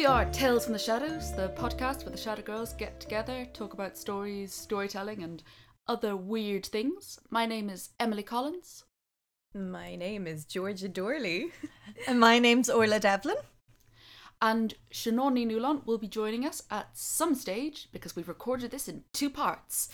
biscuit discussions. Hello, we are Tales from the Shadows, the podcast where the Shadow Girls get together, talk about stories, storytelling, and other weird things. My name is Emily Collins. My name is Georgia Dorley. And my name's Orla Devlin. And Shannon Newlon will be joining us at some stage because we've recorded this in two parts.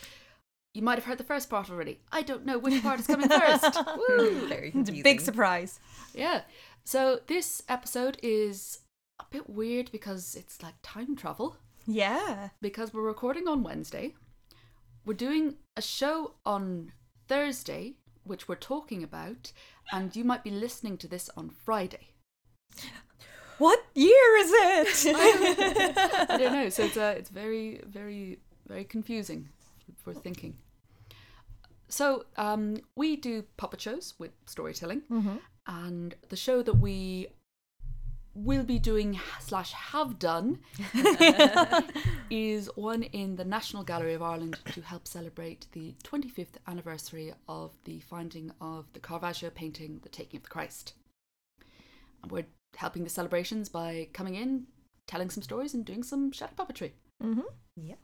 You might have heard the first part already. I don't know which part is coming first. Woo! Very It's a confusing. big surprise. Yeah. So this episode is a bit weird because it's like time travel. Yeah. Because we're recording on Wednesday. We're doing a show on Thursday, which we're talking about, and you might be listening to this on Friday. What year is it? I don't know. So it's uh, it's very very very confusing for thinking. So um, we do puppet shows with storytelling, and the show that we will be doing slash have done is one in the National Gallery of Ireland to help celebrate the 25th anniversary of the finding of the Caravaggio painting, The Taking of the Christ. And we're helping the celebrations by coming in, telling some stories, and doing some shadow puppetry. mm-hmm. Yep.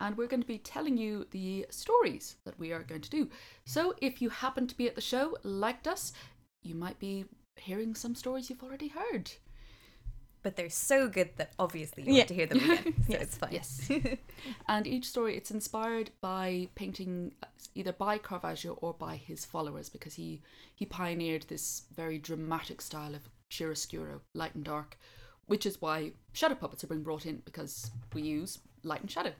And we're going to be telling you the stories that we are going to do. So if you happen to be at the show, liked us, you might be hearing some stories you've already heard. But they're so good that obviously you Yeah. want to hear them again. So Yes. it's fine. Yes. and each story it's inspired by painting uh, either by Caravaggio or by his followers because he he pioneered this very dramatic style of chiaroscuro, light and dark, which is why shadow puppets are being brought in because we use light and shadow,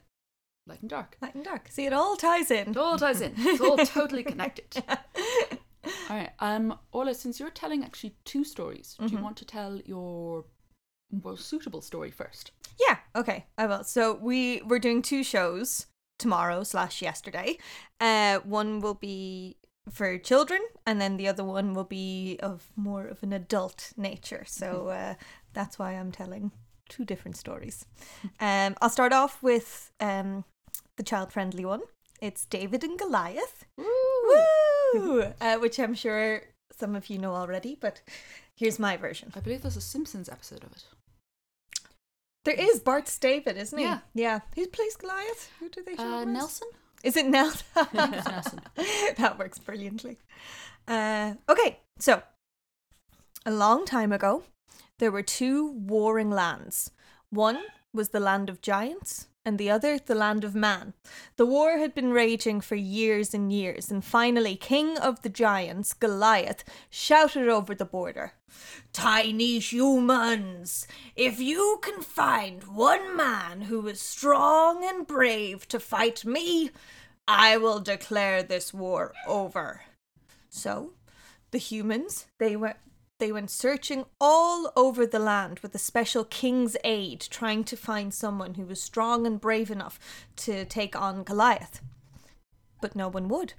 light and dark. Light and dark. See, it all ties in. It all ties in. It's all totally connected. All right. Um, Orla, since you're telling actually two stories, do you want to tell your more suitable story first? Yeah, okay, I will. So we we're doing two shows tomorrow slash yesterday. Uh, one will be for children, and then the other one will be of more of an adult nature. So uh, that's why I'm telling two different stories. Um, I'll start off with um the child friendly one. It's David and Goliath. Woo! Uh, which I'm sure some of you know already, but here's my version. I believe there's a Simpsons episode of it. There is Bart's David, isn't he? Yeah. Yeah. Who plays Goliath? Who do they show Uh. Nelson? Is it Nelson? I think it's Nelson. that works brilliantly. Uh, okay, so a long time ago, there were two warring lands. One was the land of giants, and the other the land of man. The war had been raging for years and years, and finally, King of the Giants, Goliath, shouted over the border Tiny humans, if you can find one man who is strong and brave to fight me, I will declare this war over. So, the humans, they went they went searching all over the land with a special king's aid, trying to find someone who was strong and brave enough to take on Goliath. But no one would.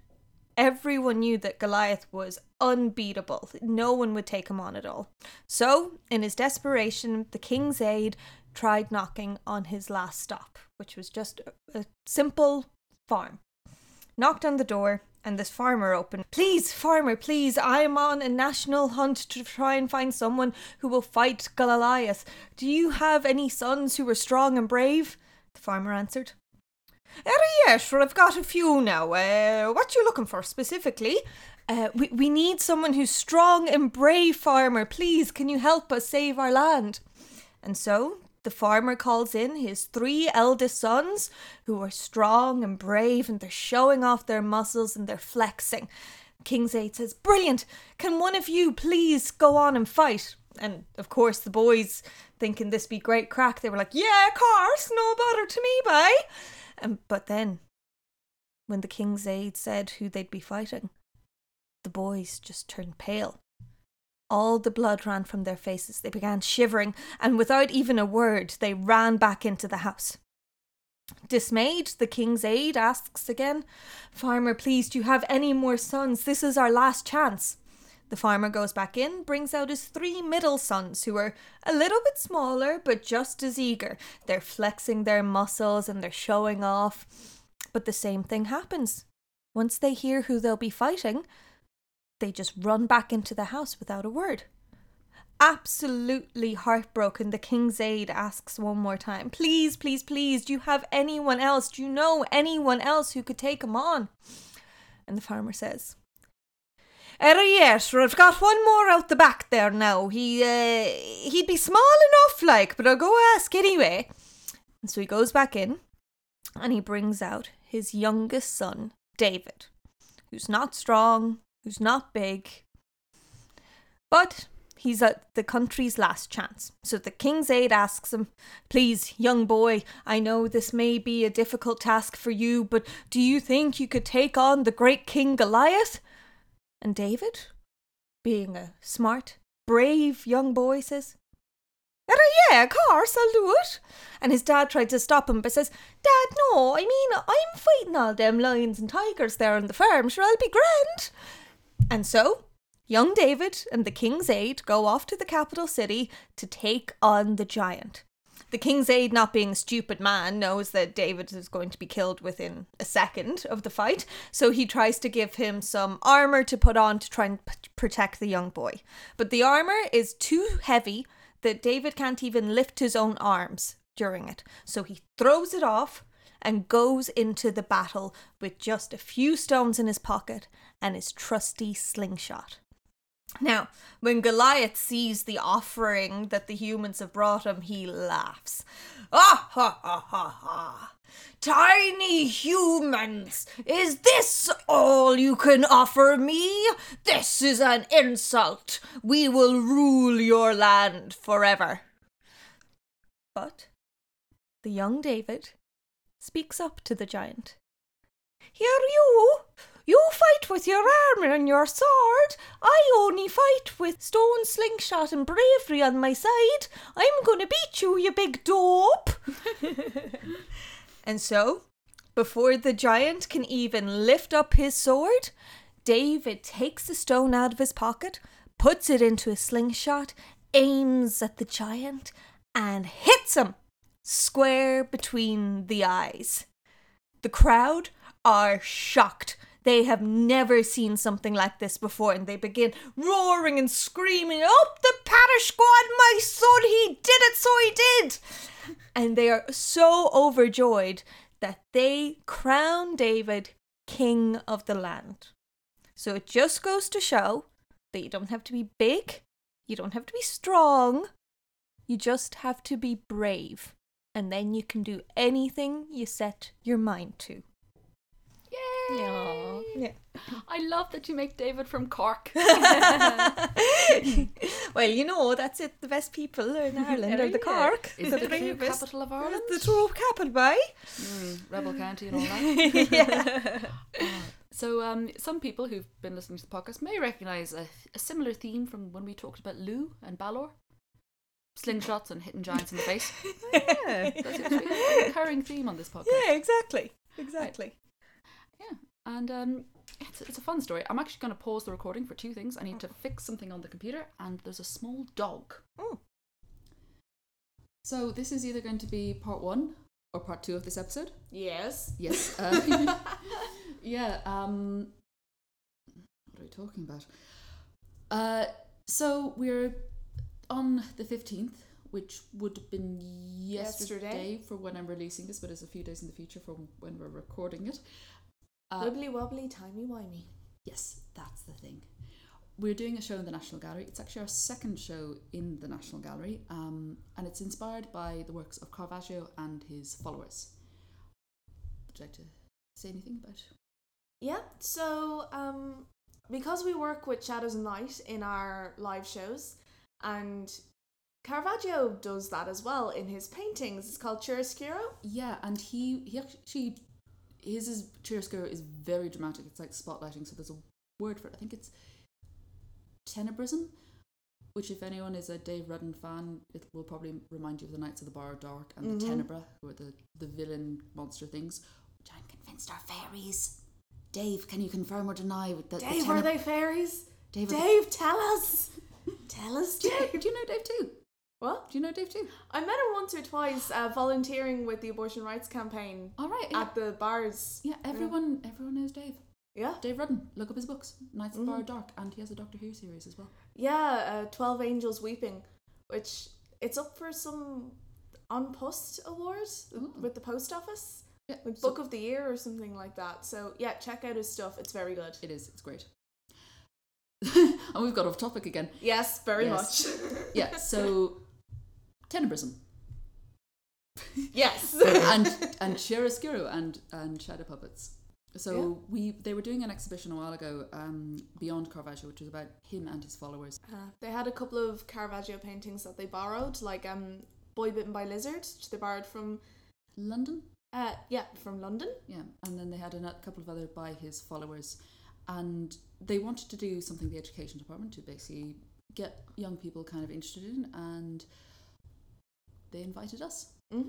Everyone knew that Goliath was unbeatable. No one would take him on at all. So, in his desperation, the king's aide tried knocking on his last stop, which was just a, a simple farm knocked on the door and this farmer opened. Please, farmer, please, I am on a national hunt to try and find someone who will fight Goliath. Do you have any sons who are strong and brave? The farmer answered. "Er, yes, well, I've got a few now. Uh, what you looking for specifically? Uh, we, we need someone who's strong and brave, farmer. Please, can you help us save our land? And so the farmer calls in his three eldest sons, who are strong and brave, and they're showing off their muscles and they're flexing. King's Aid says, Brilliant! Can one of you please go on and fight? And of course, the boys, thinking this be great crack, they were like, Yeah, of course, no bother to me, bye. Um, but then, when the King's Aid said who they'd be fighting, the boys just turned pale. All the blood ran from their faces. They began shivering, and without even a word, they ran back into the house. Dismayed, the king's aide asks again, Farmer, please, do you have any more sons? This is our last chance. The farmer goes back in, brings out his three middle sons, who are a little bit smaller, but just as eager. They're flexing their muscles and they're showing off. But the same thing happens. Once they hear who they'll be fighting, they just run back into the house without a word. absolutely heartbroken, the King's Aide asks one more time, Please, please, please, do you have anyone else? Do you know anyone else who could take him on? And the farmer says, Er yes, I've got one more out the back there now. He uh, he'd be small enough, like, but I'll go ask anyway. And so he goes back in, and he brings out his youngest son, David, who's not strong, who's not big, but he's at the country's last chance. So the king's aide asks him, Please, young boy, I know this may be a difficult task for you, but do you think you could take on the great King Goliath? And David, being a smart, brave young boy, says, "Er, yeah, of course, I'll do it. And his dad tried to stop him, but says, Dad, no, I mean, I'm fighting all them lions and tigers there on the farm, sure, I'll be grand. And so, young David and the king's aide go off to the capital city to take on the giant. The king's aide, not being a stupid man, knows that David is going to be killed within a second of the fight, so he tries to give him some armor to put on to try and p- protect the young boy. But the armor is too heavy that David can't even lift his own arms during it, so he throws it off and goes into the battle with just a few stones in his pocket and his trusty slingshot. Now, when Goliath sees the offering that the humans have brought him, he laughs. Ah ha ha ha ha! Tiny humans, is this all you can offer me? This is an insult. We will rule your land forever. But the young David speaks up to the giant. Here you, you fight with your armor and your sword. I only fight with stone slingshot and bravery on my side. I'm gonna beat you, you big dope. and so, before the giant can even lift up his sword, David takes the stone out of his pocket, puts it into a slingshot, aims at the giant, and hits him square between the eyes. The crowd are shocked. They have never seen something like this before, and they begin roaring and screaming, Up the parish squad, my son, he did it, so he did! And they are so overjoyed that they crown David king of the land. So it just goes to show that you don't have to be big, you don't have to be strong, you just have to be brave. And then you can do anything you set your mind to. Yay! Yeah. I love that you make David from Cork. well, you know, that's it. The best people in Ireland are the Cork. Is the it the true capital of Ireland? The true capital, by. Mm, Rebel County and all that. yeah. So, um, some people who've been listening to the podcast may recognise a, a similar theme from when we talked about Lugh and Balor. Slingshots and hitting giants in the face. yeah. That seems to be a recurring theme on this podcast. Yeah, exactly. Exactly. Yeah, and um, it's, it's a fun story. I'm actually going to pause the recording for two things. I need to fix something on the computer, and there's a small dog. Oh. So this is either going to be part one or part two of this episode. Yes. Yes. Uh, yeah. Um, what are we talking about? Uh, so we're on the fifteenth, which would have been yesterday, Yesterday. for when I'm releasing this, but it's a few days in the future from when we're recording it. Uh, Wibbly wobbly, timey wimey. Yes, that's the thing. We're doing a show in the National Gallery. It's actually our second show in the National Gallery, um, and it's inspired by the works of Caravaggio and his followers. Would you like to say anything about? Yeah, so um, because we work with Shadows and Light in our live shows, and Caravaggio does that as well in his paintings. It's called Chiaroscuro. Yeah, and he he actually his is chiaroscuro is very dramatic. It's like spotlighting. So there's a word for it. I think it's tenebrism, which if anyone is a Dave Rudden fan, it will probably remind you of the Knights of the Borrowed Dark and the Mhm. Tenebrae, who are the the villain monster things, which I'm convinced are fairies. Dave, can you confirm or deny that? the, the Dave, Teneb- are they fairies? Dave, they- tell us. tell us, do, you do you know Dave too? What? Do you know Dave too? I met him once or twice uh, volunteering with the abortion rights campaign All right. Yeah, at the bars. yeah everyone everyone knows Dave. Yeah. Dave Rudden, look up his books. Knights of Mhm. Borrowed Dark, and he has a Doctor Who series as well. Yeah, uh, 12 Angels Weeping, which it's up for some An Post award Ooh. with the post office. Yeah, Like so book of the year or something like that. So yeah, check out his stuff. It's very good. it is. It's great. and we've got off topic again. Yes, very Yes. much. Yeah. So, Tenebrism yes. and and chiaroscuro and and shadow puppets. So Yeah. we they were doing an exhibition a while ago, um, Beyond Caravaggio, which was about him and his followers. Uh, they had a couple of Caravaggio paintings that they borrowed, like um, Boy Bitten by Lizard, which they borrowed from London, uh, yeah, from London. yeah, and then they had a couple of other by his followers, and they wanted to do something the education department to basically get young people kind of interested in, and they invited us, hmm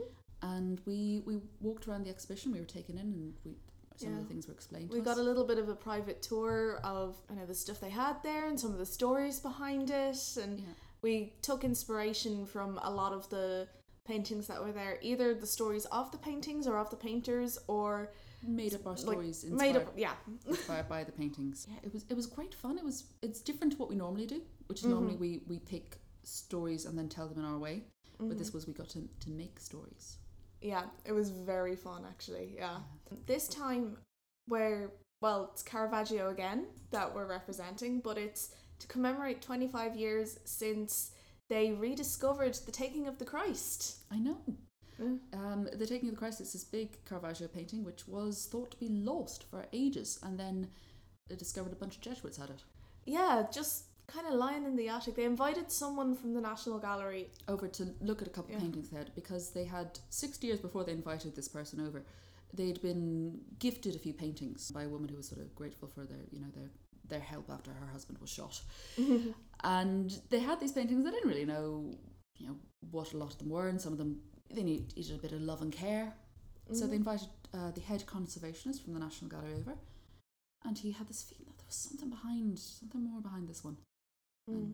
and we we walked around the exhibition. We were taken in, and we some of the things were explained. We got us. a little bit of a private tour of you know the stuff they had there and some of the stories behind it, and Yeah. we took inspiration from a lot of the paintings that were there, either the stories of the paintings or of the painters, or made up our like, stories made inspired up. Yeah, inspired by the paintings. Yeah, it was it was great fun. It was it's different to what we normally do, which is Mhm. normally we we pick stories and then tell them in our way. But Mhm. this was we got to to make stories. Yeah, it was very fun actually. Yeah. This time, where, well, it's Caravaggio again that we're representing, but it's to commemorate 25 years since they rediscovered the taking of the Christ. I know. Mm. Um, the Taking of the Christ is this big Caravaggio painting, which was thought to be lost for ages, and then they discovered a bunch of Jesuits had it. Yeah, just kind of lying in the attic. They invited someone from the National Gallery. Over to look at a couple Yeah. of paintings they had because they had sixty years before they invited this person over. They'd been gifted a few paintings by a woman who was sort of grateful for their, you know, their their help after her husband was shot. and they had these paintings. They didn't really know, you know, what a lot of them were, and some of them they needed a bit of love and care. So they Mhm. invited uh, the head conservationist from the National Gallery over, and he had this feeling that there was something behind, something more behind this one. Mm.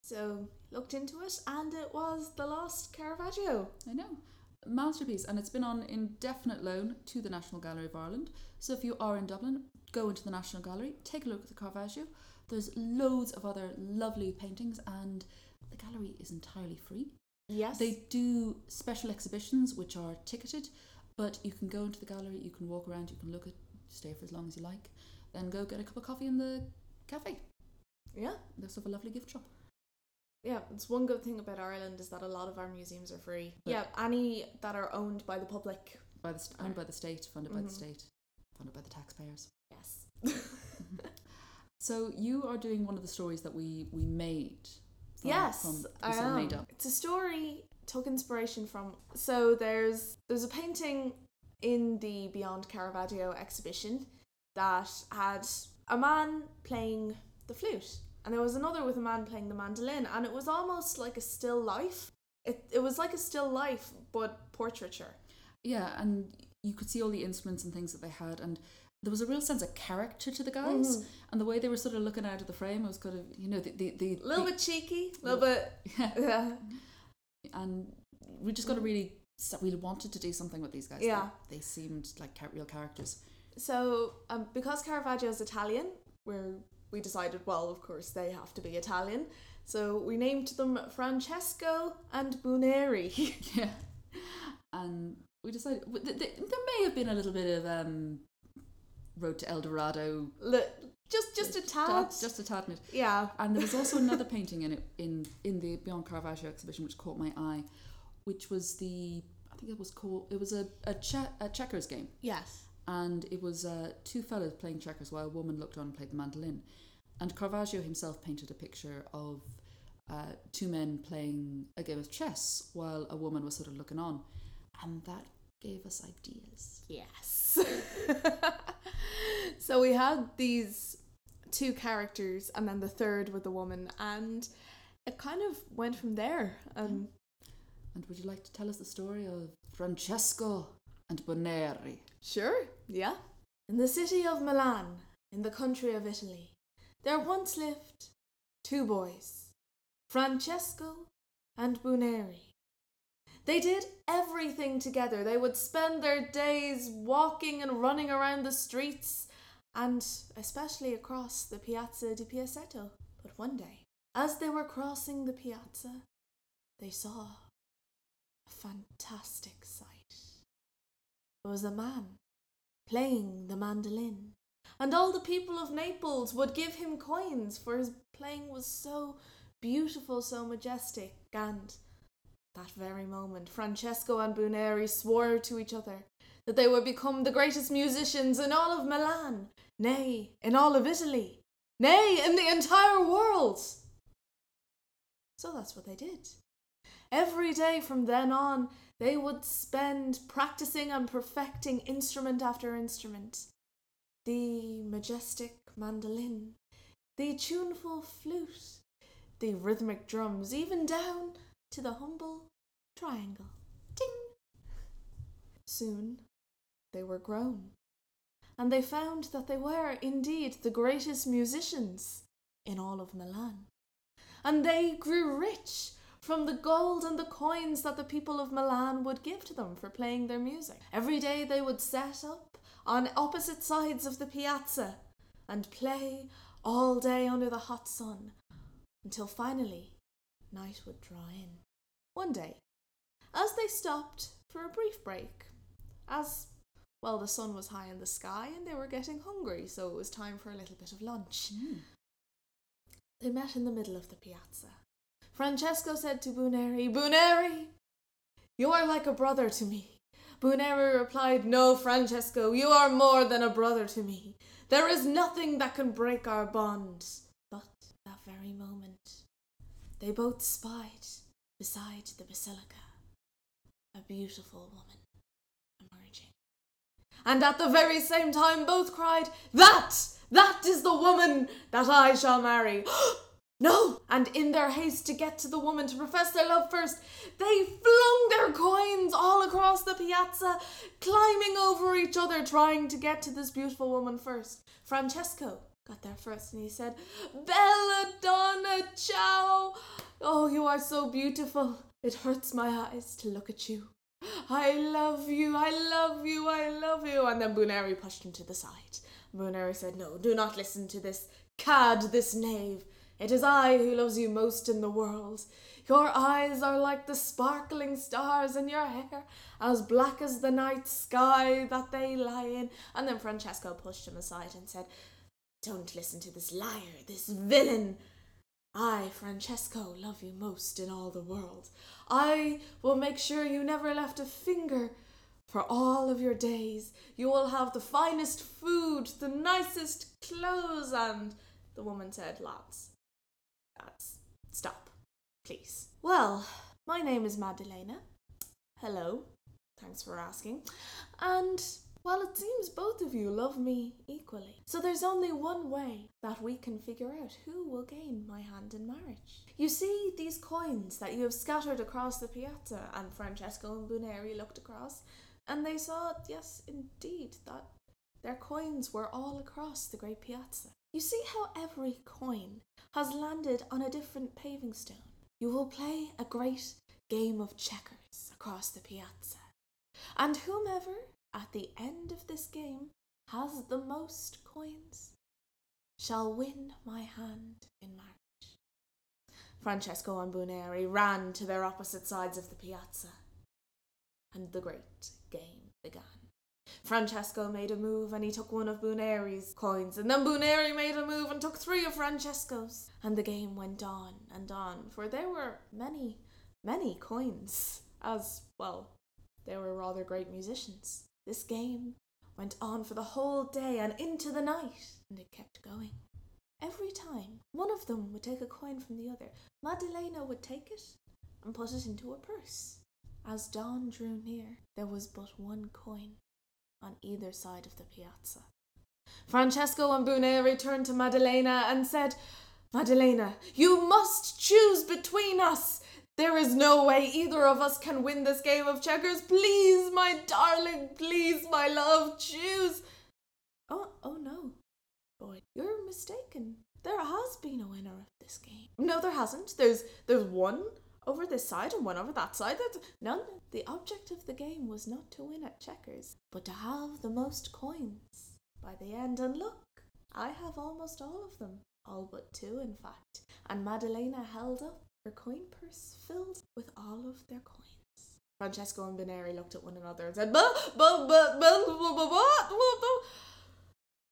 So looked into it, and it was the Lost Caravaggio. I know. Masterpiece, and it's been on indefinite loan to the National Gallery of Ireland. So if you are in Dublin, go into the National Gallery, take a look at the Caravaggio. There's loads of other lovely paintings, and the gallery is entirely free. Yes. They do special exhibitions which are ticketed, but you can go into the gallery, you can walk around, you can look at, stay for as long as you like, then go get a cup of coffee in the cafe. Yeah. They have a lovely gift shop. Yeah, it's one good thing about Ireland is that a lot of our museums are free. But- yeah, any that are owned by the public. By the st- owned by the state, funded by Mhm. the state, funded by the taxpayers. Yes. So you are doing one of the stories that we we made. From, yes, from I we sort of am. made up. It's a story took inspiration from. So there's there's a painting in the Beyond Caravaggio exhibition that had a man playing the flute, and there was another with a man playing the mandolin, and it was almost like a still life. It it was like a still life, but portraiture. Yeah, and you could see all the instruments and things that they had, and there was a real sense of character to the guys, Mhm. and the way they were sort of looking out of the frame was kind of you know the the, the A little the- bit cheeky, a little bit. Yeah. and we just got to really we wanted to do something with these guys. Mm. Yeah. they, they seemed like real characters. So, um, because Caravaggio is Italian, we're, we decided, well, of course, they have to be Italian. So we named them Francesco and Buneri. Yeah, and we decided th- th- there may have been a little bit of um, Road to El Dorado, Li- just, just a tad. just a tad bit. yeah. And there was also another painting in it in in the Beyond Caravaggio exhibition which caught my eye, which was the I think it was called it was a a, che- a checkers game, Yes. and it was uh, two fellas playing checkers while a woman looked on and played the mandolin, and Caravaggio himself painted a picture of uh, two men playing a game of chess while a woman was sort of looking on, and that gave us ideas. Yes. so we had these two characters, and then the third with the woman, and it kind of went from there. Um, And would you like to tell us the story of Francesco and Boneri? Sure, yeah. In the city of Milan, in the country of Italy, there once lived two boys, Francesco and Buneri. They did everything together. They would spend their days walking and running around the streets, and especially across the Piazza di Piaceto. But one day, as they were crossing the piazza, they saw a fantastic sight. It was a man playing the mandolin, and all the people of Naples would give him coins, for his playing was so beautiful, so majestic, and that very moment, Francesco and Buneri swore to each other that they would become the greatest musicians in all of Milan, nay, in all of Italy, nay, in the entire world. So that's what they did. Every day from then on, they would spend practicing and perfecting instrument after instrument. The majestic mandolin, the tuneful flute, the rhythmic drums, even down to the humble triangle. Ding! Soon they were grown, and they found that they were indeed the greatest musicians in all of Milan. And they grew rich from the gold and the coins that the people of Milan would give to them for playing their music. Every day they would set up on opposite sides of the piazza and play all day under the hot sun until finally night would draw in. One day, as they stopped for a brief break, as well, the sun was high in the sky and they were getting hungry, so it was time for a little bit of lunch. Hmm. They met in the middle of the piazza. Francesco said to Buneri, Buneri, you are like a brother to me. Buneri replied, No, Francesco, you are more than a brother to me. There is nothing that can break our bond. But that very moment, they both spied beside the basilica a beautiful woman emerging. And at the very same time, both cried, That! That is the woman that I shall marry. no! And in their haste to get to the woman to profess their love first, they flung their coins all across the piazza, climbing over each other, trying to get to this beautiful woman first. Francesco got there first and he said, Bella Donna, ciao! Oh, you are so beautiful. It hurts my eyes to look at you. I love you, I love you, I love you. And then Buneri pushed him to the side. Buneri said, No, do not listen to this cad, this knave. It is I who loves you most in the world. Your eyes are like the sparkling stars, and your hair as black as the night sky that they lie in. And then Francesco pushed him aside and said, Don't listen to this liar, this villain. I, Francesco, love you most in all the world. I will make sure you never left a finger for all of your days. You will have the finest food, the nicest clothes, and the woman said, Lads, stop, please. Well, my name is Madalena. Hello, thanks for asking. And well, it seems both of you love me equally. So there's only one way that we can figure out who will gain my hand in marriage. You see these coins that you have scattered across the piazza, and Francesco and Buneri looked across, and they saw, yes, indeed, that their coins were all across the great piazza. You see how every coin has landed on a different paving stone. You will play a great game of checkers across the piazza. And whomever at the end of this game has the most coins shall win my hand in marriage. Francesco and Buneri ran to their opposite sides of the piazza, and the great game began. Francesco made a move and he took one of Buneri's coins, and then Buneri made a move and took three of Francesco's. And the game went on and on, for there were many, many coins, as well, they were rather great musicians. This game went on for the whole day and into the night, and it kept going. Every time one of them would take a coin from the other, Maddalena would take it and put it into a purse. As dawn drew near, there was but one coin on either side of the piazza. Francesco and Buneri turned to Maddalena and said, Maddalena, you must choose between us. There is no way either of us can win this game of checkers. Please, my darling, please, my love, choose. Oh, oh no, boy, you're mistaken. There has been a winner of this game. No, there hasn't. There's there's one over this side and one over that side. None. The object of the game was not to win at checkers, but to have the most coins. by the end. And look, I have almost all of them. All but two, in fact. And Madalena held up her coin purse filled with all of their coins. Francesco and Beneri looked at one another and said.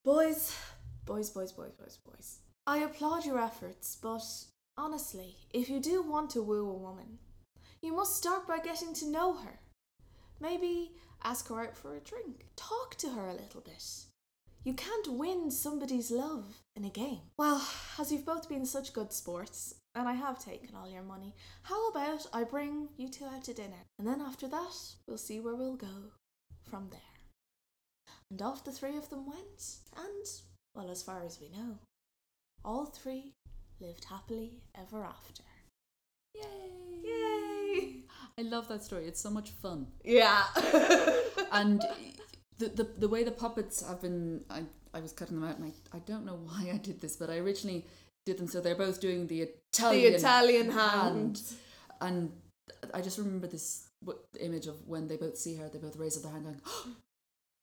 Boys, boys, boys, boys, boys, boys. I applaud your efforts, but honestly, if you do want to woo a woman, you must start by getting to know her. Maybe ask her out for a drink. Talk to her a little bit. You can't win somebody's love in a game. Well, as you've both been such good sports, and I have taken all your money, how about I bring you two out to dinner? And then after that, we'll see where we'll go from there. And off the three of them went, and, well, as far as we know, all three lived happily ever after. Yay! Yay! I love that story. It's so much fun. Yeah. and the, the the way the puppets have been I, I was cutting them out and I, I don't know why I did this but I originally did them so they're both doing the Italian the Italian hand. and I just remember this image of when they both see her they both raise up their hand going oh!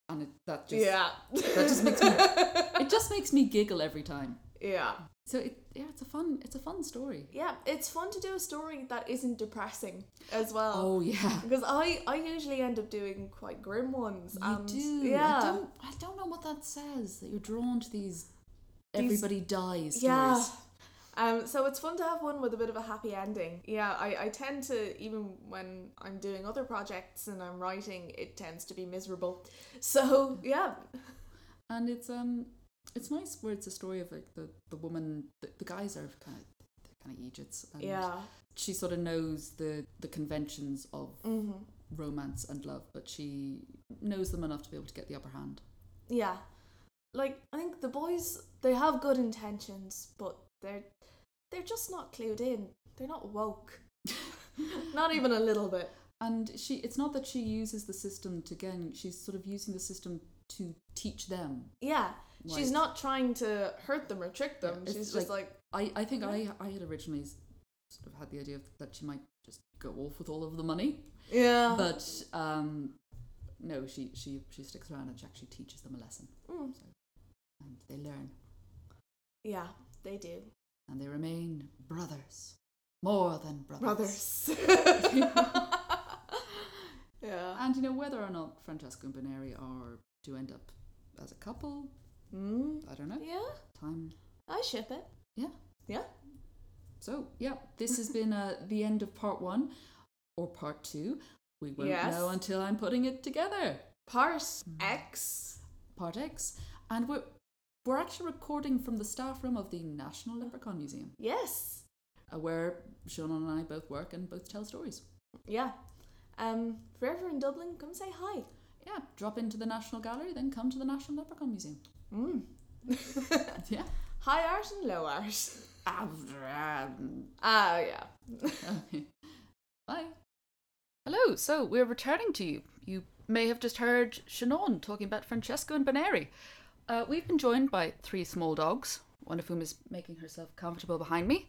and it, that just Yeah. that just makes me it just makes me giggle every time yeah. so it yeah it's a fun it's a fun story Yeah, it's fun to do a story that isn't depressing as well. oh yeah Because I, I usually end up doing quite grim ones. you and do Yeah. I don't I don't know what that says that you're drawn to these, These- everybody dies stories Yeah. Um, so it's fun to have one with a bit of a happy ending. Yeah, I, I tend to, even when I'm doing other projects and I'm writing, it tends to be miserable. So, yeah. and it's um it's nice where it's a story of like the the woman the, the guys are kind of kind of Egypts and Yeah. she sort of knows the the conventions of hmm romance and love but she knows them enough to be able to get the upper hand Yeah. Like, I think the boys, they have good intentions, but they're, they're just not clued in. They're not woke. not even a little bit. and she it's not that she uses the system to again she's sort of using the system to teach them Yeah. She's not trying to hurt them or trick them. Yeah, She's just like, I, I think Yeah. I I had originally sort of had the idea of, that she might just go off with all of the money yeah. but um no she she she sticks around and she actually teaches them a lesson Mm. and they learn Yeah, they do. and they remain brothers more than brothers Brothers. yeah. and you know whether or not francesco and beneri are to end up as a couple Mm. i don't know Yeah, time I ship it. Yeah. Yeah. so yeah this has been uh, the end of part one or part two we won't Yes. know until i'm putting it together Part Mm. X. part x and we're we're actually recording from the staff room of the national leprechaun museum Yes. uh, where Sean and I both work and both tell stories. Yeah. Um, if you're ever in Dublin, come say hi. Yeah, drop into the National Gallery, then come to the National Leprechaun Museum. Mm. Yeah. High art and low. Bye. Ah, yeah. Bye. Hello, so we're returning to you. You may have just heard Shannon talking about Francesco and Beneri. Uh, we've been joined by three small dogs, one of whom is making herself comfortable behind me,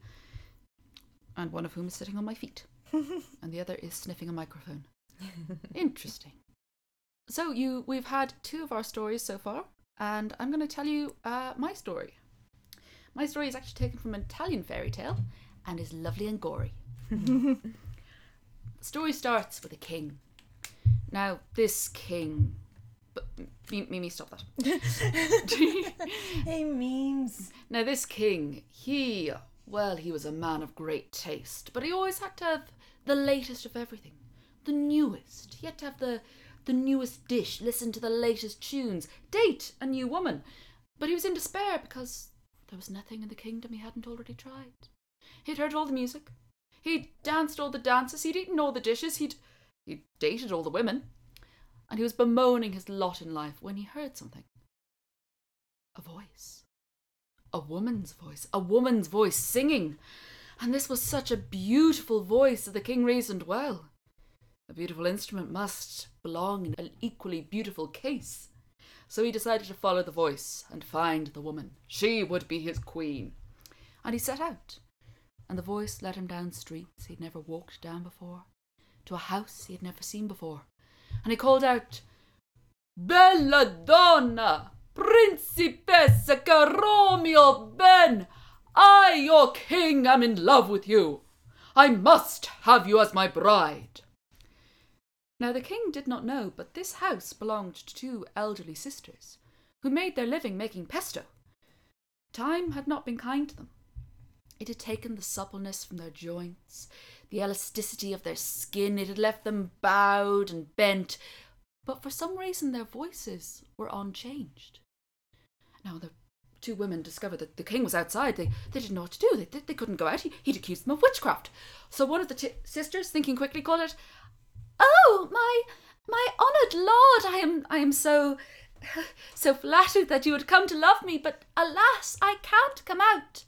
and one of whom is sitting on my feet, and the other is sniffing a microphone. Interesting. So you, we've had two of our stories so far, and I'm going to tell you uh, my story. My story is actually taken from an Italian fairy tale, and is lovely and gory. The story starts with a king. Now, this king. But, Mimi, stop that. Hey, memes. now, this king, he. Well, he was a man of great taste, but he always had to have the latest of everything. The newest. He had to have the, the newest dish, listen to the latest tunes, date a new woman. But he was in despair because there was nothing in the kingdom he hadn't already tried. He'd heard all the music. He'd danced all the dances. He'd eaten all the dishes. He'd he'd dated all the women. And he was bemoaning his lot in life when he heard something. A voice. A woman's voice. A woman's voice singing. And this was such a beautiful voice that the king reasoned well. A beautiful instrument must belong in an equally beautiful case. So he decided to follow the voice and find the woman. She would be his queen. And he set out. And the voice led him down streets he'd never walked down before, to a house he had never seen before. And he called out, Bella donna, Principessa Caro Mio Ben, I, your king, am in love with you. I must have you as my bride. Now the king did not know, but this house belonged to two elderly sisters, who made their living making pesto. Time had not been kind to them. It had taken the suppleness from their joints, the elasticity of their skin, it had left them bowed and bent, but for some reason their voices were unchanged. Now the two women discovered that the king was outside. They, they didn't know what to do. They, they, they couldn't go out. He, he'd accused them of witchcraft. So one of the t- sisters, thinking quickly, called out, Oh, my my honoured lord, I am I am so so flattered that you would come to love me, but alas, I can't come out.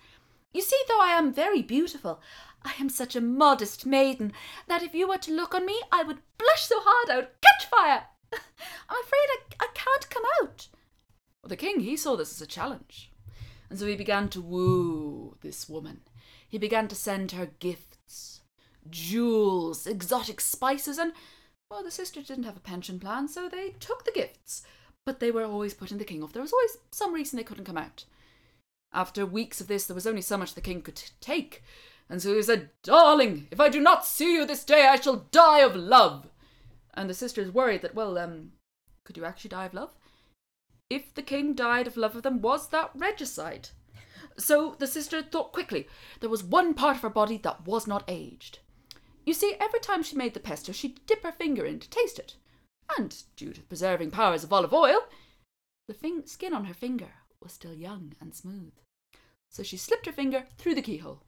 You see, though I am very beautiful, I am such a modest maiden that if you were to look on me, I would blush so hard I would catch fire. I'm afraid I, I can't come out. Well, the king, he saw this as a challenge. And so he began to woo this woman. He began to send her gifts, jewels, exotic spices, and, well, the sisters didn't have a pension plan, so they took the gifts. But they were always putting the king off. There was always some reason they couldn't come out. After weeks of this, there was only so much the king could take. And so he said, Darling, if I do not see you this day, I shall die of love. And the sisters worried that, well, um, could you actually die of love? If the king died of love of them, was that regicide? So the sister thought quickly. There was one part of her body that was not aged. You see, every time she made the pesto, she'd dip her finger in to taste it. And, due to the preserving powers of olive oil, the skin on her finger was still young and smooth. So she slipped her finger through the keyhole.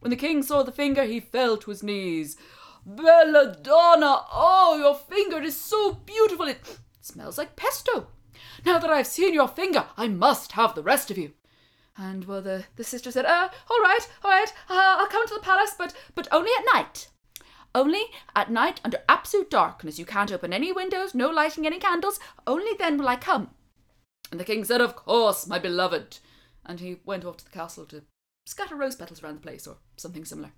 When the king saw the finger, he fell to his knees. Belladonna, oh, your finger is so beautiful. It smells like pesto. Now that I've seen your finger, I must have the rest of you. And well, the, the sister said, uh, all right, all right, uh, I'll come to the palace, but but only at night. Only at night under absolute darkness. You can't open any windows, no lighting any candles. Only then will I come. And the king said, Of course, my beloved. And he went off to the castle to scatter rose petals around the place or something similar.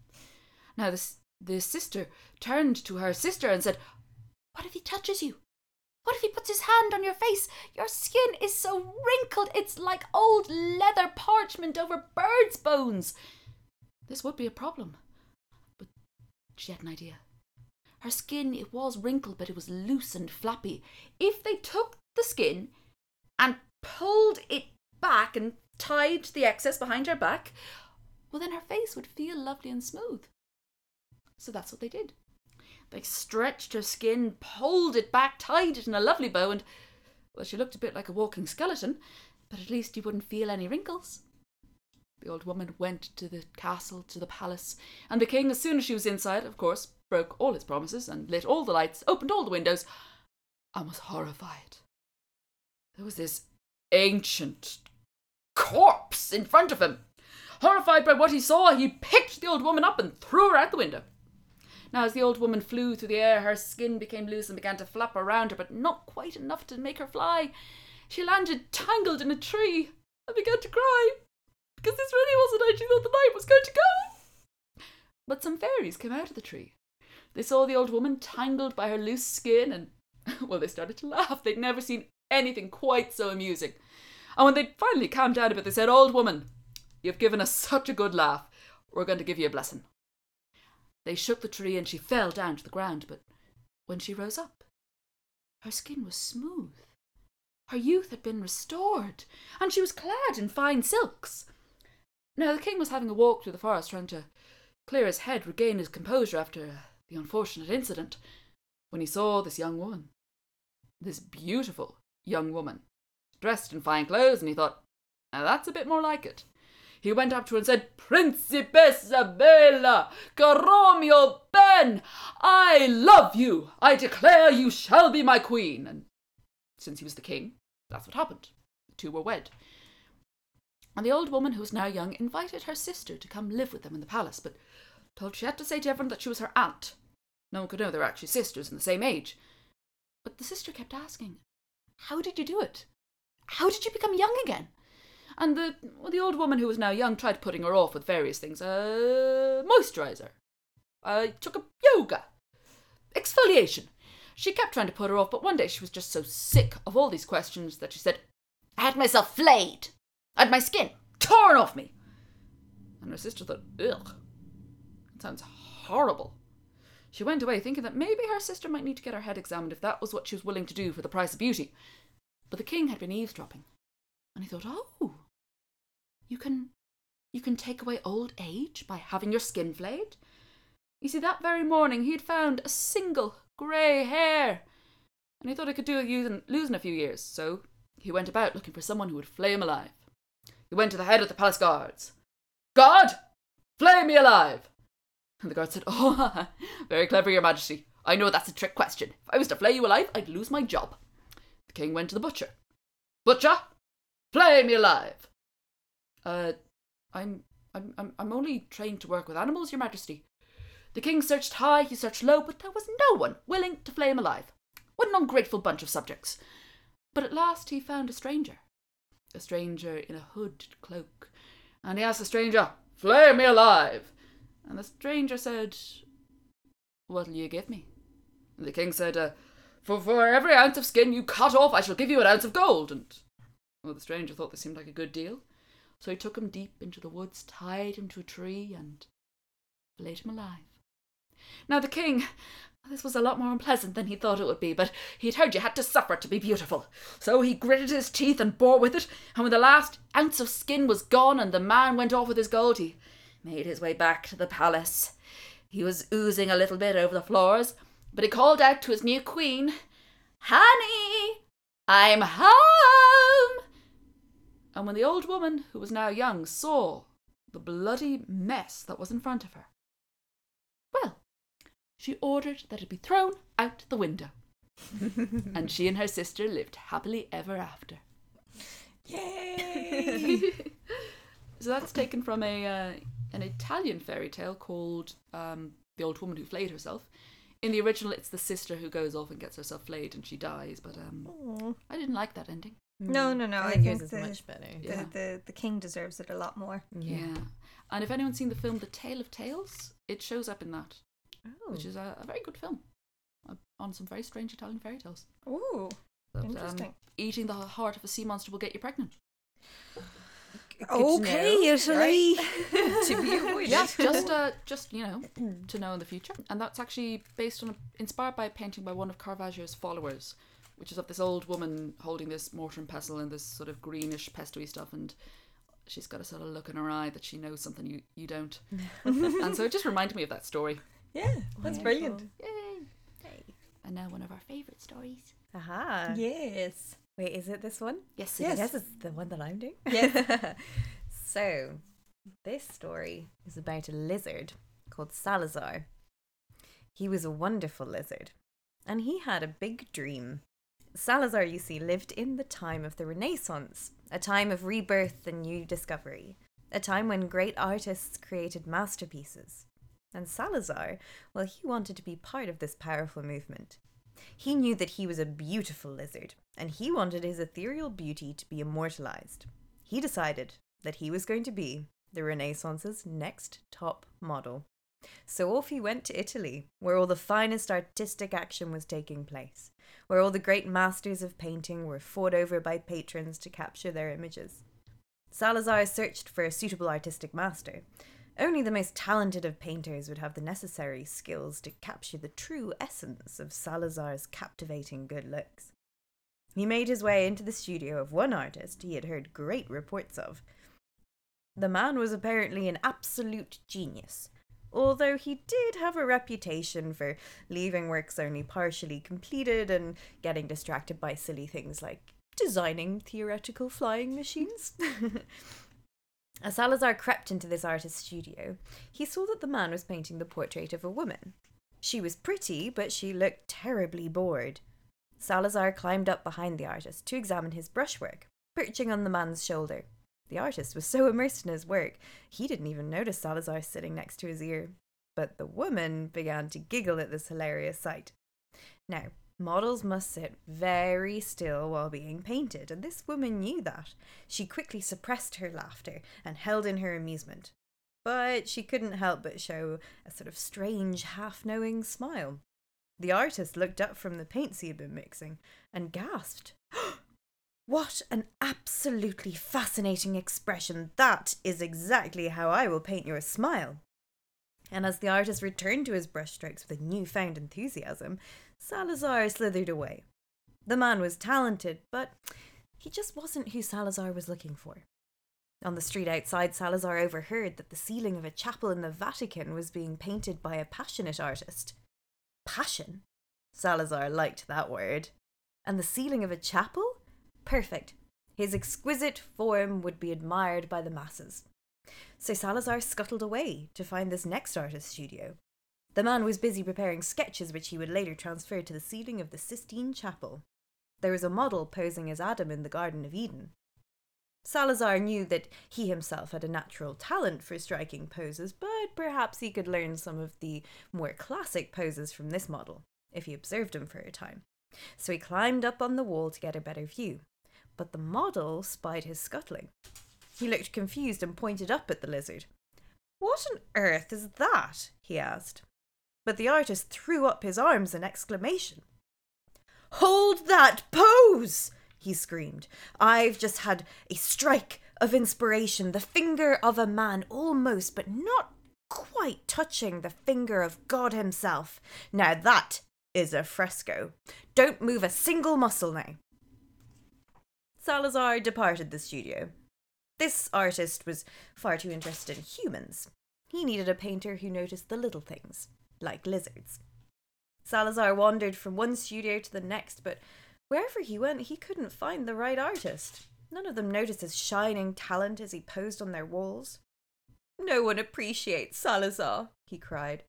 Now, the, the sister turned to her sister and said, What if he touches you? What if he puts his hand on your face? Your skin is so wrinkled, it's like old leather parchment over bird's bones. This would be a problem. She had an idea. Her skin, it was wrinkled, but it was loose and flappy. If they took the skin and pulled it back and tied the excess behind her back, well, then her face would feel lovely and smooth. So that's what they did. They stretched her skin, pulled it back, tied it in a lovely bow, and, well, she looked a bit like a walking skeleton, but at least you wouldn't feel any wrinkles. The old woman went to the castle, to the palace, and the king, as soon as she was inside, of course, broke all his promises and lit all the lights, opened all the windows, and was horrified. There was this ancient corpse in front of him. Horrified by what he saw, he picked the old woman up and threw her out the window. Now, as the old woman flew through the air, her skin became loose and began to flap around her, but not quite enough to make her fly. She landed tangled in a tree and began to cry because this really wasn't how she thought the night was going to go. But some fairies came out of the tree. They saw the old woman tangled by her loose skin and, well, they started to laugh. They'd never seen anything quite so amusing. And when they finally calmed down a bit, they said, Old woman, you've given us such a good laugh. We're going to give you a blessing. They shook the tree and she fell down to the ground, but when she rose up, her skin was smooth. Her youth had been restored, and she was clad in fine silks. Now, the king was having a walk through the forest trying to clear his head, regain his composure after the unfortunate incident, when he saw this young woman. This beautiful young woman, dressed in fine clothes, and he thought, now that's a bit more like it. He went up to her and said, Principessa Bella, Caro Mio Ben, I love you. I declare you shall be my queen. And since he was the king, that's what happened. The two were wed. And the old woman, who was now young, invited her sister to come live with them in the palace, but told she had to say to everyone that she was her aunt. No one could know they were actually sisters and the same age. But the sister kept asking, How did you do it? How did you become young again? And the well, the old woman who was now young tried putting her off with various things. Uh, moisturizer. I took a yoga. Exfoliation. She kept trying to put her off, but one day she was just so sick of all these questions that she said, I had myself flayed. Had my skin torn off me. And her sister thought, ugh, that sounds horrible. She went away thinking that maybe her sister might need to get her head examined if that was what she was willing to do for the price of beauty. But the king had been eavesdropping, and he thought, oh, you can, you can take away old age by having your skin flayed. You see, that very morning he had found a single grey hair, and he thought he could do with losing a few years. So he went about looking for someone who would flay him alive. He went to the head of the palace guards. Guard, flay me alive! And the guard said, Oh, very clever, your majesty. I know that's a trick question. If I was to flay you alive, I'd lose my job. The king went to the butcher. Butcher, flay me alive! Uh, I'm, I'm, I'm, I'm only trained to work with animals, your majesty. The king searched high, he searched low, but there was no one willing to flay him alive. What an ungrateful bunch of subjects. But at last he found a stranger. A stranger in a hooded cloak. And he asked the stranger, Flay me alive! And the stranger said, What'll you give me? And the king said, uh, for, for every ounce of skin you cut off, I shall give you an ounce of gold. And well, the stranger thought this seemed like a good deal. So he took him deep into the woods, tied him to a tree, and flayed him alive. Now the king, this was a lot more unpleasant than he thought it would be, but he'd heard you had to suffer to be beautiful. So he gritted his teeth and bore with it, and when the last ounce of skin was gone and the man went off with his gold, he made his way back to the palace. He was oozing a little bit over the floors, but he called out to his new queen, Honey, I'm home! And when the old woman, who was now young, saw the bloody mess that was in front of her, she ordered that it be thrown out the window. and she and her sister lived happily ever after. Yay! so that's taken from a uh, an Italian fairy tale called um, "The Old Woman Who Flayed Herself." In the original, it's the sister who goes off and gets herself flayed and she dies. But um, Aw. I didn't like that ending. No, no, no, I I think think yours the- much better. the, Yeah. the the king deserves it a lot more. Yeah. And if anyone's seen the film The Tale of Tales, it shows up in that, Oh. which is a, a very good film uh, on some very strange Italian fairy tales. Ooh, But, um, interesting. eating the heart of a sea monster will get you pregnant. okay, Italy. to be avoided. Yeah, just uh, just you know, to know in the future. And that's actually based on, a, inspired by a painting by one of Caravaggio's followers, which is of this old woman holding this mortar and pestle and this sort of greenish pestoey stuff, and she's got a sort of look in her eye that she knows something you you don't. and so it just reminded me of that story. Yeah, that's brilliant. Yay! And now one of our favourite stories. Aha. Yes. Wait, is it this one? Yes, it Yes. is. Yes, it's the one that I'm doing. Yes. so, this story is about a lizard called Salazar. He was a wonderful lizard, and he had a big dream. Salazar, you see, lived in the time of the Renaissance, a time of rebirth and new discovery, a time when great artists created masterpieces. And Salazar, well, he wanted to be part of this powerful movement. He knew that he was a beautiful lizard, and he wanted his ethereal beauty to be immortalized. He decided that he was going to be the Renaissance's next top model. So off he went to Italy, where all the finest artistic action was taking place, where all the great masters of painting were fought over by patrons to capture their images. Salazar searched for a suitable artistic master. Only the most talented of painters would have the necessary skills to capture the true essence of Salazar's captivating good looks. He made his way into the studio of one artist he had heard great reports of. The man was apparently an absolute genius, although he did have a reputation for leaving works only partially completed and getting distracted by silly things like designing theoretical flying machines. As Salazar crept into this artist's studio, he saw that the man was painting the portrait of a woman. She was pretty, but she looked terribly bored. Salazar climbed up behind the artist to examine his brushwork, perching on the man's shoulder. The artist was so immersed in his work, he didn't even notice Salazar sitting next to his ear. But the woman began to giggle at this hilarious sight. Now, models must sit very still while being painted, and this woman knew that. She quickly suppressed her laughter and held in her amusement. But she couldn't help but show a sort of strange, half knowing smile. The artist looked up from the paints he had been mixing and gasped. What an absolutely fascinating expression. That is exactly how I will paint your smile. And as the artist returned to his brushstrokes with a newfound enthusiasm, Salazar slithered away. The man was talented, but he just wasn't who Salazar was looking for. On the street outside, Salazar overheard that the ceiling of a chapel in the Vatican was being painted by a passionate artist. Passion? Salazar liked that word. And the ceiling of a chapel? Perfect. His exquisite form would be admired by the masses. So Salazar scuttled away to find this next artist's studio. The man was busy preparing sketches which he would later transfer to the ceiling of the Sistine Chapel. There was a model posing as Adam in the Garden of Eden. Salazar knew that he himself had a natural talent for striking poses, but perhaps he could learn some of the more classic poses from this model, if he observed him for a time. So he climbed up on the wall to get a better view. But the model spied his scuttling. He looked confused and pointed up at the lizard. What on earth is that? he asked. But the artist threw up his arms in exclamation. Hold that pose! he screamed. I've just had a strike of inspiration, the finger of a man almost, but not quite touching the finger of God Himself. Now that is a fresco. Don't move a single muscle now. Salazar departed the studio. This artist was far too interested in humans. He needed a painter who noticed the little things, like lizards. Salazar wandered from one studio to the next, but wherever he went, he couldn't find the right artist. None of them noticed his shining talent as he posed on their walls. No one appreciates Salazar, he cried.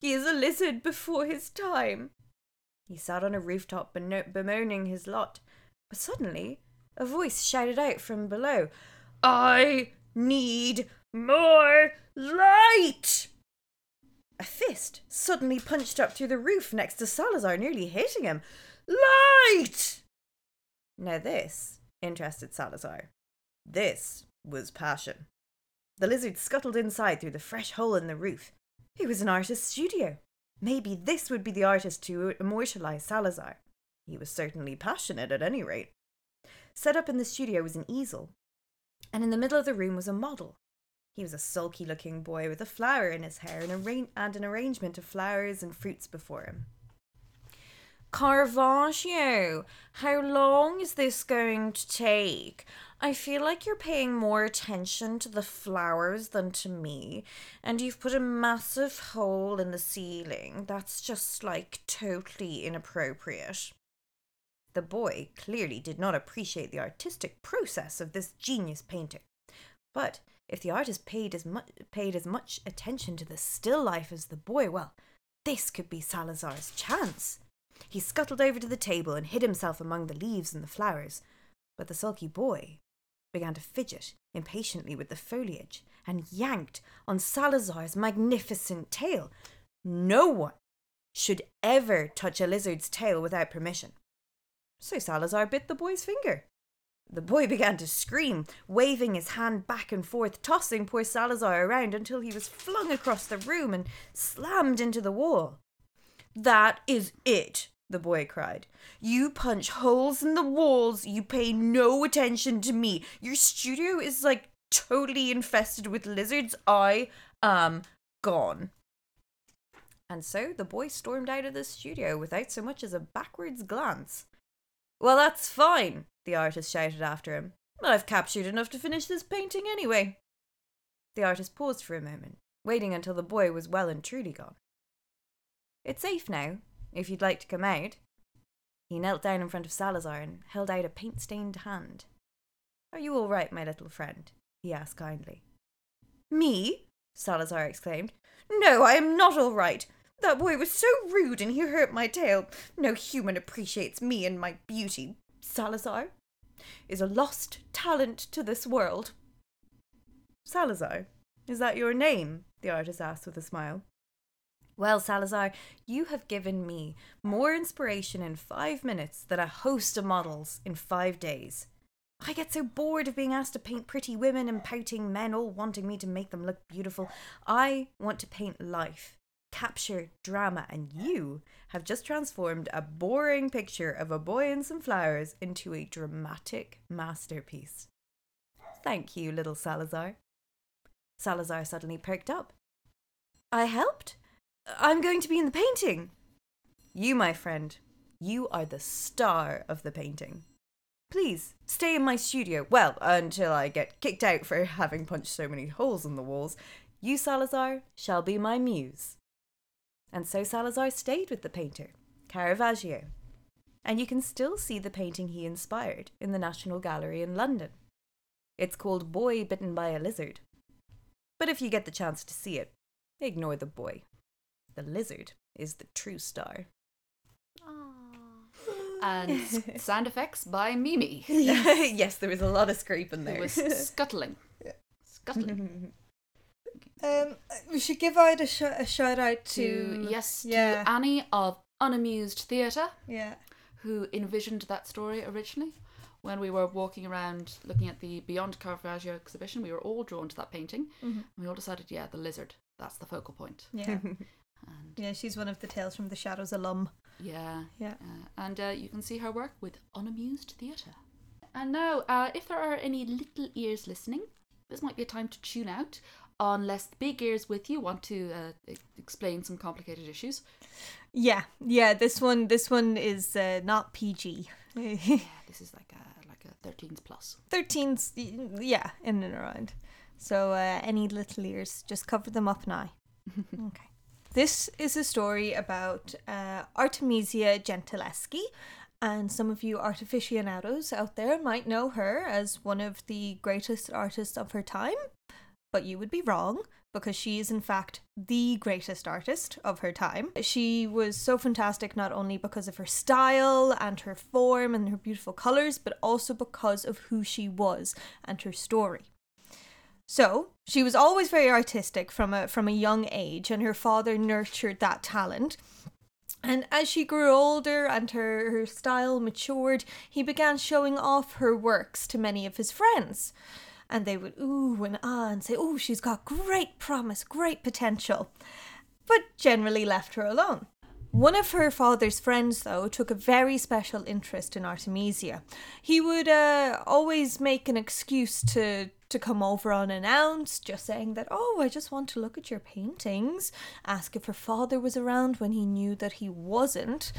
He is a lizard before his time. He sat on a rooftop bemoaning his lot, but suddenly a voice shouted out from below, I need more light! A fist suddenly punched up through the roof next to Salazar, nearly hitting him. Light! Now, this interested Salazar. This was passion. The lizard scuttled inside through the fresh hole in the roof. It was an artist's studio. Maybe this would be the artist to immortalize Salazar. He was certainly passionate at any rate. Set up in the studio was an easel, and in the middle of the room was a model. He was a sulky looking boy with a flower in his hair and, arra- and an arrangement of flowers and fruits before him. Caravaggio, how long is this going to take? I feel like you're paying more attention to the flowers than to me, and you've put a massive hole in the ceiling. That's just like totally inappropriate. The boy clearly did not appreciate the artistic process of this genius painting. But if the artist paid as much paid as much attention to the still life as the boy, well, this could be Salazar's chance. He scuttled over to the table and hid himself among the leaves and the flowers. But the sulky boy began to fidget impatiently with the foliage and yanked on Salazar's magnificent tail. No one should ever touch a lizard's tail without permission. So Salazar bit the boy's finger. The boy began to scream, waving his hand back and forth, tossing poor Salazar around until he was flung across the room and slammed into the wall. That is it, the boy cried. You punch holes in the walls, you pay no attention to me. Your studio is like totally infested with lizards. I am gone. And so the boy stormed out of the studio without so much as a backwards glance. Well, that's fine, the artist shouted after him. I've captured enough to finish this painting anyway. The artist paused for a moment, waiting until the boy was well and truly gone. It's safe now, if you'd like to come out. He knelt down in front of Salazar and held out a paint stained hand. Are you all right, my little friend? he asked kindly. Me? Salazar exclaimed. No, I am not all right. That boy was so rude and he hurt my tail. No human appreciates me and my beauty. Salazar is a lost talent to this world. Salazar, is that your name? the artist asked with a smile. Well, Salazar, you have given me more inspiration in five minutes than a host of models in five days. I get so bored of being asked to paint pretty women and pouting men all wanting me to make them look beautiful. I want to paint life capture drama, and you have just transformed a boring picture of a boy and some flowers into a dramatic masterpiece. Thank you, little Salazar. Salazar suddenly perked up. I helped? I'm going to be in the painting. You, my friend, you are the star of the painting. Please stay in my studio. Well, until I get kicked out for having punched so many holes in the walls. You, Salazar, shall be my muse. And so Salazar stayed with the painter, Caravaggio. And you can still see the painting he inspired in the National Gallery in London. It's called Boy Bitten by a Lizard. But if you get the chance to see it, ignore the boy. The lizard is the true star. And sound effects by Mimi, yes, there was a lot of scraping who there. was scuttling. Scuttling. Um, we should give out a, sh- a shout out To, to yes, yeah. to Annie of Unamused Theatre, yeah, who envisioned that story originally. When we were walking around looking at the Beyond Caravaggio exhibition, we were all drawn to that painting. Mhm. We all decided, yeah, the lizard, that's the focal point. yeah, And yeah. She's one of the Tales from the Shadows alum. yeah, Yeah. Uh, and uh, you can see her work with Unamused Theatre. And now, uh, if there are any little ears listening, this might be a time to tune out, unless the big ears with you want to uh, explain some complicated issues. Yeah, yeah. This one, this one is uh, not PG. Yeah, this is like a like a 13s plus. 13's, yeah, in and around. So uh, any little ears, just cover them up now. okay. This is a story about uh, Artemisia Gentileschi, and some of you artificianados out there might know her as one of the greatest artists of her time, but you would be wrong because she is in fact the greatest artist of her time. She was so fantastic not only because of her style and her form and her beautiful colors, but also because of who she was and her story. So, she was always very artistic from a from a young age and her father nurtured that talent. And as she grew older and her, her style matured, he began showing off her works to many of his friends. And they would ooh and ah and say, oh, she's got great promise, great potential. But generally left her alone. One of her father's friends, though, took a very special interest in Artemisia. He would uh, always make an excuse to to come over unannounced, just saying that, oh, I just want to look at your paintings, ask if her father was around when he knew that he wasn't,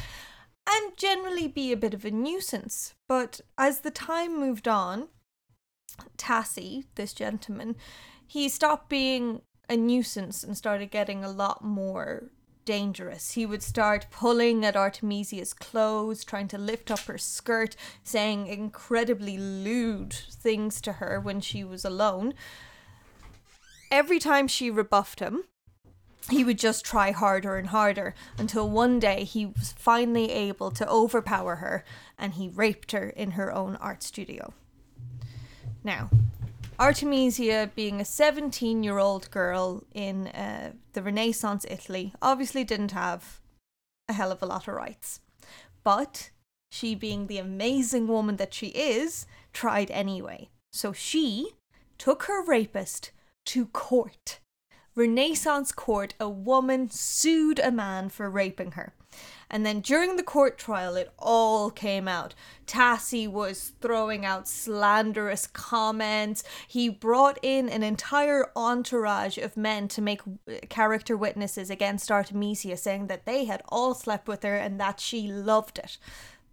and generally be a bit of a nuisance. But as the time moved on, Tassi, this gentleman, he stopped being a nuisance and started getting a lot more dangerous. He would start pulling at Artemisia's clothes, trying to lift up her skirt, saying incredibly lewd things to her when she was alone. Every time she rebuffed him, he would just try harder and harder until one day he was finally able to overpower her and he raped her in her own art studio. Now, Artemisia, being a 17 year old girl in uh, the Renaissance Italy, obviously didn't have a hell of a lot of rights. But she, being the amazing woman that she is, tried anyway. So she took her rapist to court. Renaissance court, a woman sued a man for raping her. And then during the court trial, it all came out. Tassi was throwing out slanderous comments. He brought in an entire entourage of men to make character witnesses against Artemisia, saying that they had all slept with her and that she loved it.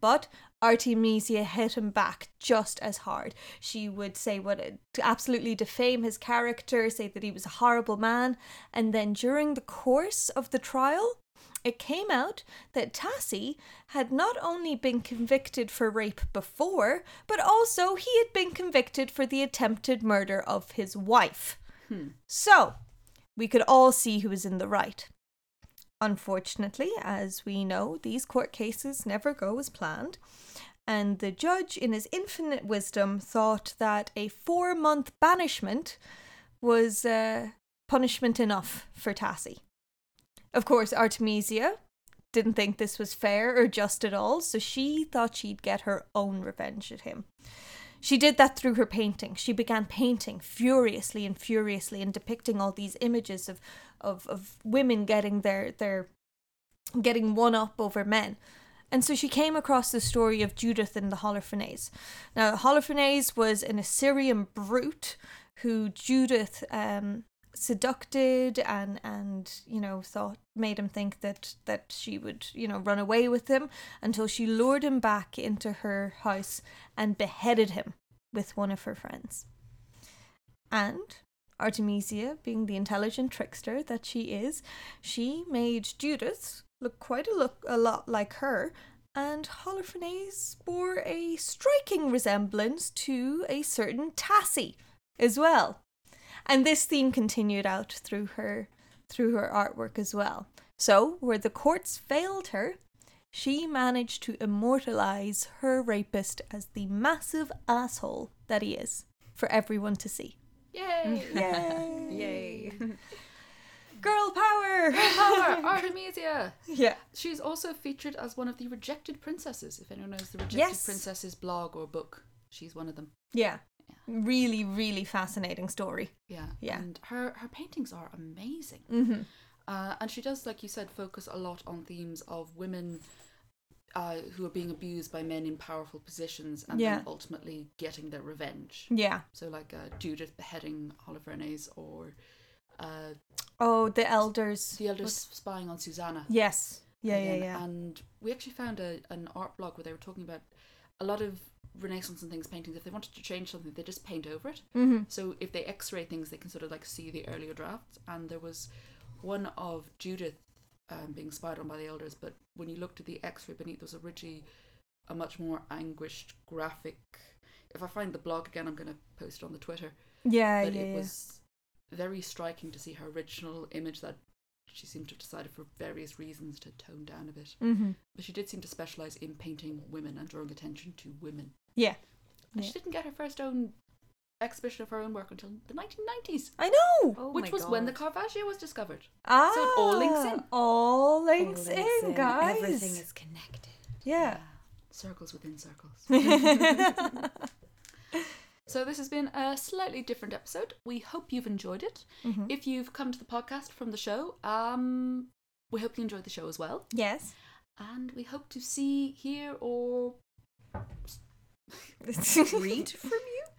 But Artemisia hit him back just as hard. She would say what to absolutely defame his character, say that he was a horrible man, and then during the course of the trial, it came out that Tassi had not only been convicted for rape before, but also he had been convicted for the attempted murder of his wife. So, we could all see who was in the right. Unfortunately, as we know, these court cases never go as planned, and the judge, in his infinite wisdom, thought that a four month banishment was uh, punishment enough for Tassi. Of course, Artemisia didn't think this was fair or just at all, so she thought she'd get her own revenge at him. She did that through her painting. She began painting furiously and furiously and depicting all these images of of of women getting their their getting one up over men. And so she came across the story of Judith and the Holofernes. Now, Holofernes was an Assyrian brute who Judith um, seducted and and you know thought made him think that that she would you know run away with him until she lured him back into her house and beheaded him with one of her friends. And Artemisia, being the intelligent trickster that she is, she made Judith look quite a look a lot like her, and Holofernes bore a striking resemblance to a certain Tassi as well. And this theme continued out through her through her artwork as well. So, where the courts failed her, she managed to immortalize her rapist as the massive asshole that he is for everyone to see. Yay! Yay! Yay. Girl power! Girl Power, Artemisia. yeah. She's also featured as one of the rejected princesses. If anyone knows the rejected Yes. princesses blog or book, she's one of them. Yeah. Really, really fascinating story. Yeah, Yeah. And her her paintings are amazing. Mm-hmm. Uh, and she does, like you said, focus a lot on themes of women uh, who are being abused by men in powerful positions and Yeah. then ultimately getting their revenge. Yeah. So, like uh, Judith beheading Holofernes or uh, Oh, the elders. the elders spying on Susanna. Yes. Yeah, yeah, yeah. And we actually found a, an art blog where they were talking about a lot of Renaissance and things paintings. If they wanted to change something, they just paint over it. Mm-hmm. So if they X-ray things, they can sort of like see the earlier drafts. And there was one of Judith um, being spied on by the elders, but when you looked at the X-ray beneath, there was originally a much more anguished graphic. If I find the blog again, I'm going to post it on the Twitter. Yeah, But yeah, it was very striking to see her original image that she seemed to have decided for various reasons to tone down a bit. Mm-hmm. But she did seem to specialize in painting women and drawing attention to women. Yeah. And Yeah. she didn't get her first own exhibition of her own work until the 1990s, I know. Oh which my was when the God. Caravaggio was discovered. Ah, it all links in. All links, All links in, guys. Everything is connected. yeah. Circles within circles. so this has been a slightly different episode. We hope you've enjoyed it. Mhm. If you've come to the podcast from the show, um, we hope you enjoyed the show as well. Yes. And we hope to see, hear, or Read from you.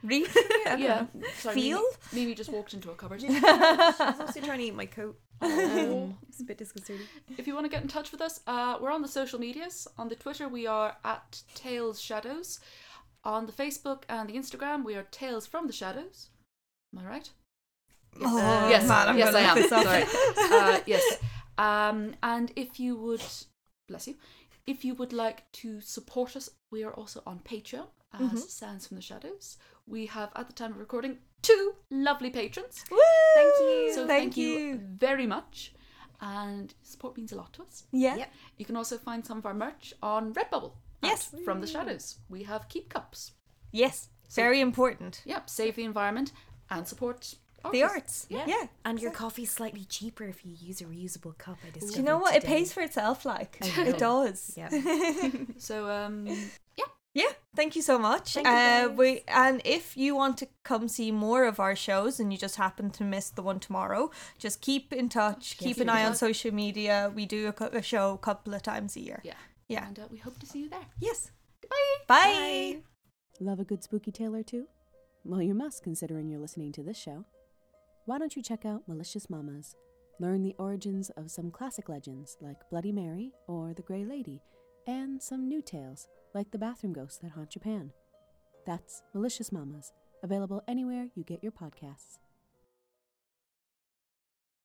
Read from you. I yeah, sorry, Feel? Mimi, Mimi just walked into a cupboard. She's also trying to eat my coat. Oh. It's a bit disconcerting. If you want to get in touch with us, uh, we're on the social medias. On the Twitter, we are at Tales Shadows. On the Facebook and the Instagram, we are Tales from the Shadows. Am I right? Oh, Uh, yes, man, I'm yes, I am. look this up. Sorry. Uh, yes. Um, and if you would, bless you, if you would like to support us, we are also on Patreon as Mhm. Sounds from the Shadows. We have, at the time of recording, two lovely patrons. Woo! Thank you. So Thank thank, you. you. very much. And support means a lot to us. Yeah. Yep. You can also find some of our merch on Redbubble. Yes. From the Shadows. We have keep cups. Yes. Very important. Yep. Save the environment and support The arts. Yeah. Yeah. And your coffee's slightly cheaper if you use a reusable cup. I discovered Do you know what? It pays for itself. Like it does. Yeah. So um Yeah, thank you so much. Thank you, uh, guys. we and if you want to come see more of our shows and you just happen to miss the one tomorrow, just keep in touch. keep keep an eye on social media. We do a, a show a couple of times a year. yeah. Yeah. And uh, we hope to see you there. Yes. Bye. Bye. Love a good spooky tale or two? Well, you must, considering you're listening to this show. Why don't you check out Malicious Mamas? Learn the origins of some classic legends like Bloody Mary or the Grey Lady, and some new tales like the bathroom ghosts that haunt Japan. That's Malicious Mamas, available anywhere you get your podcasts.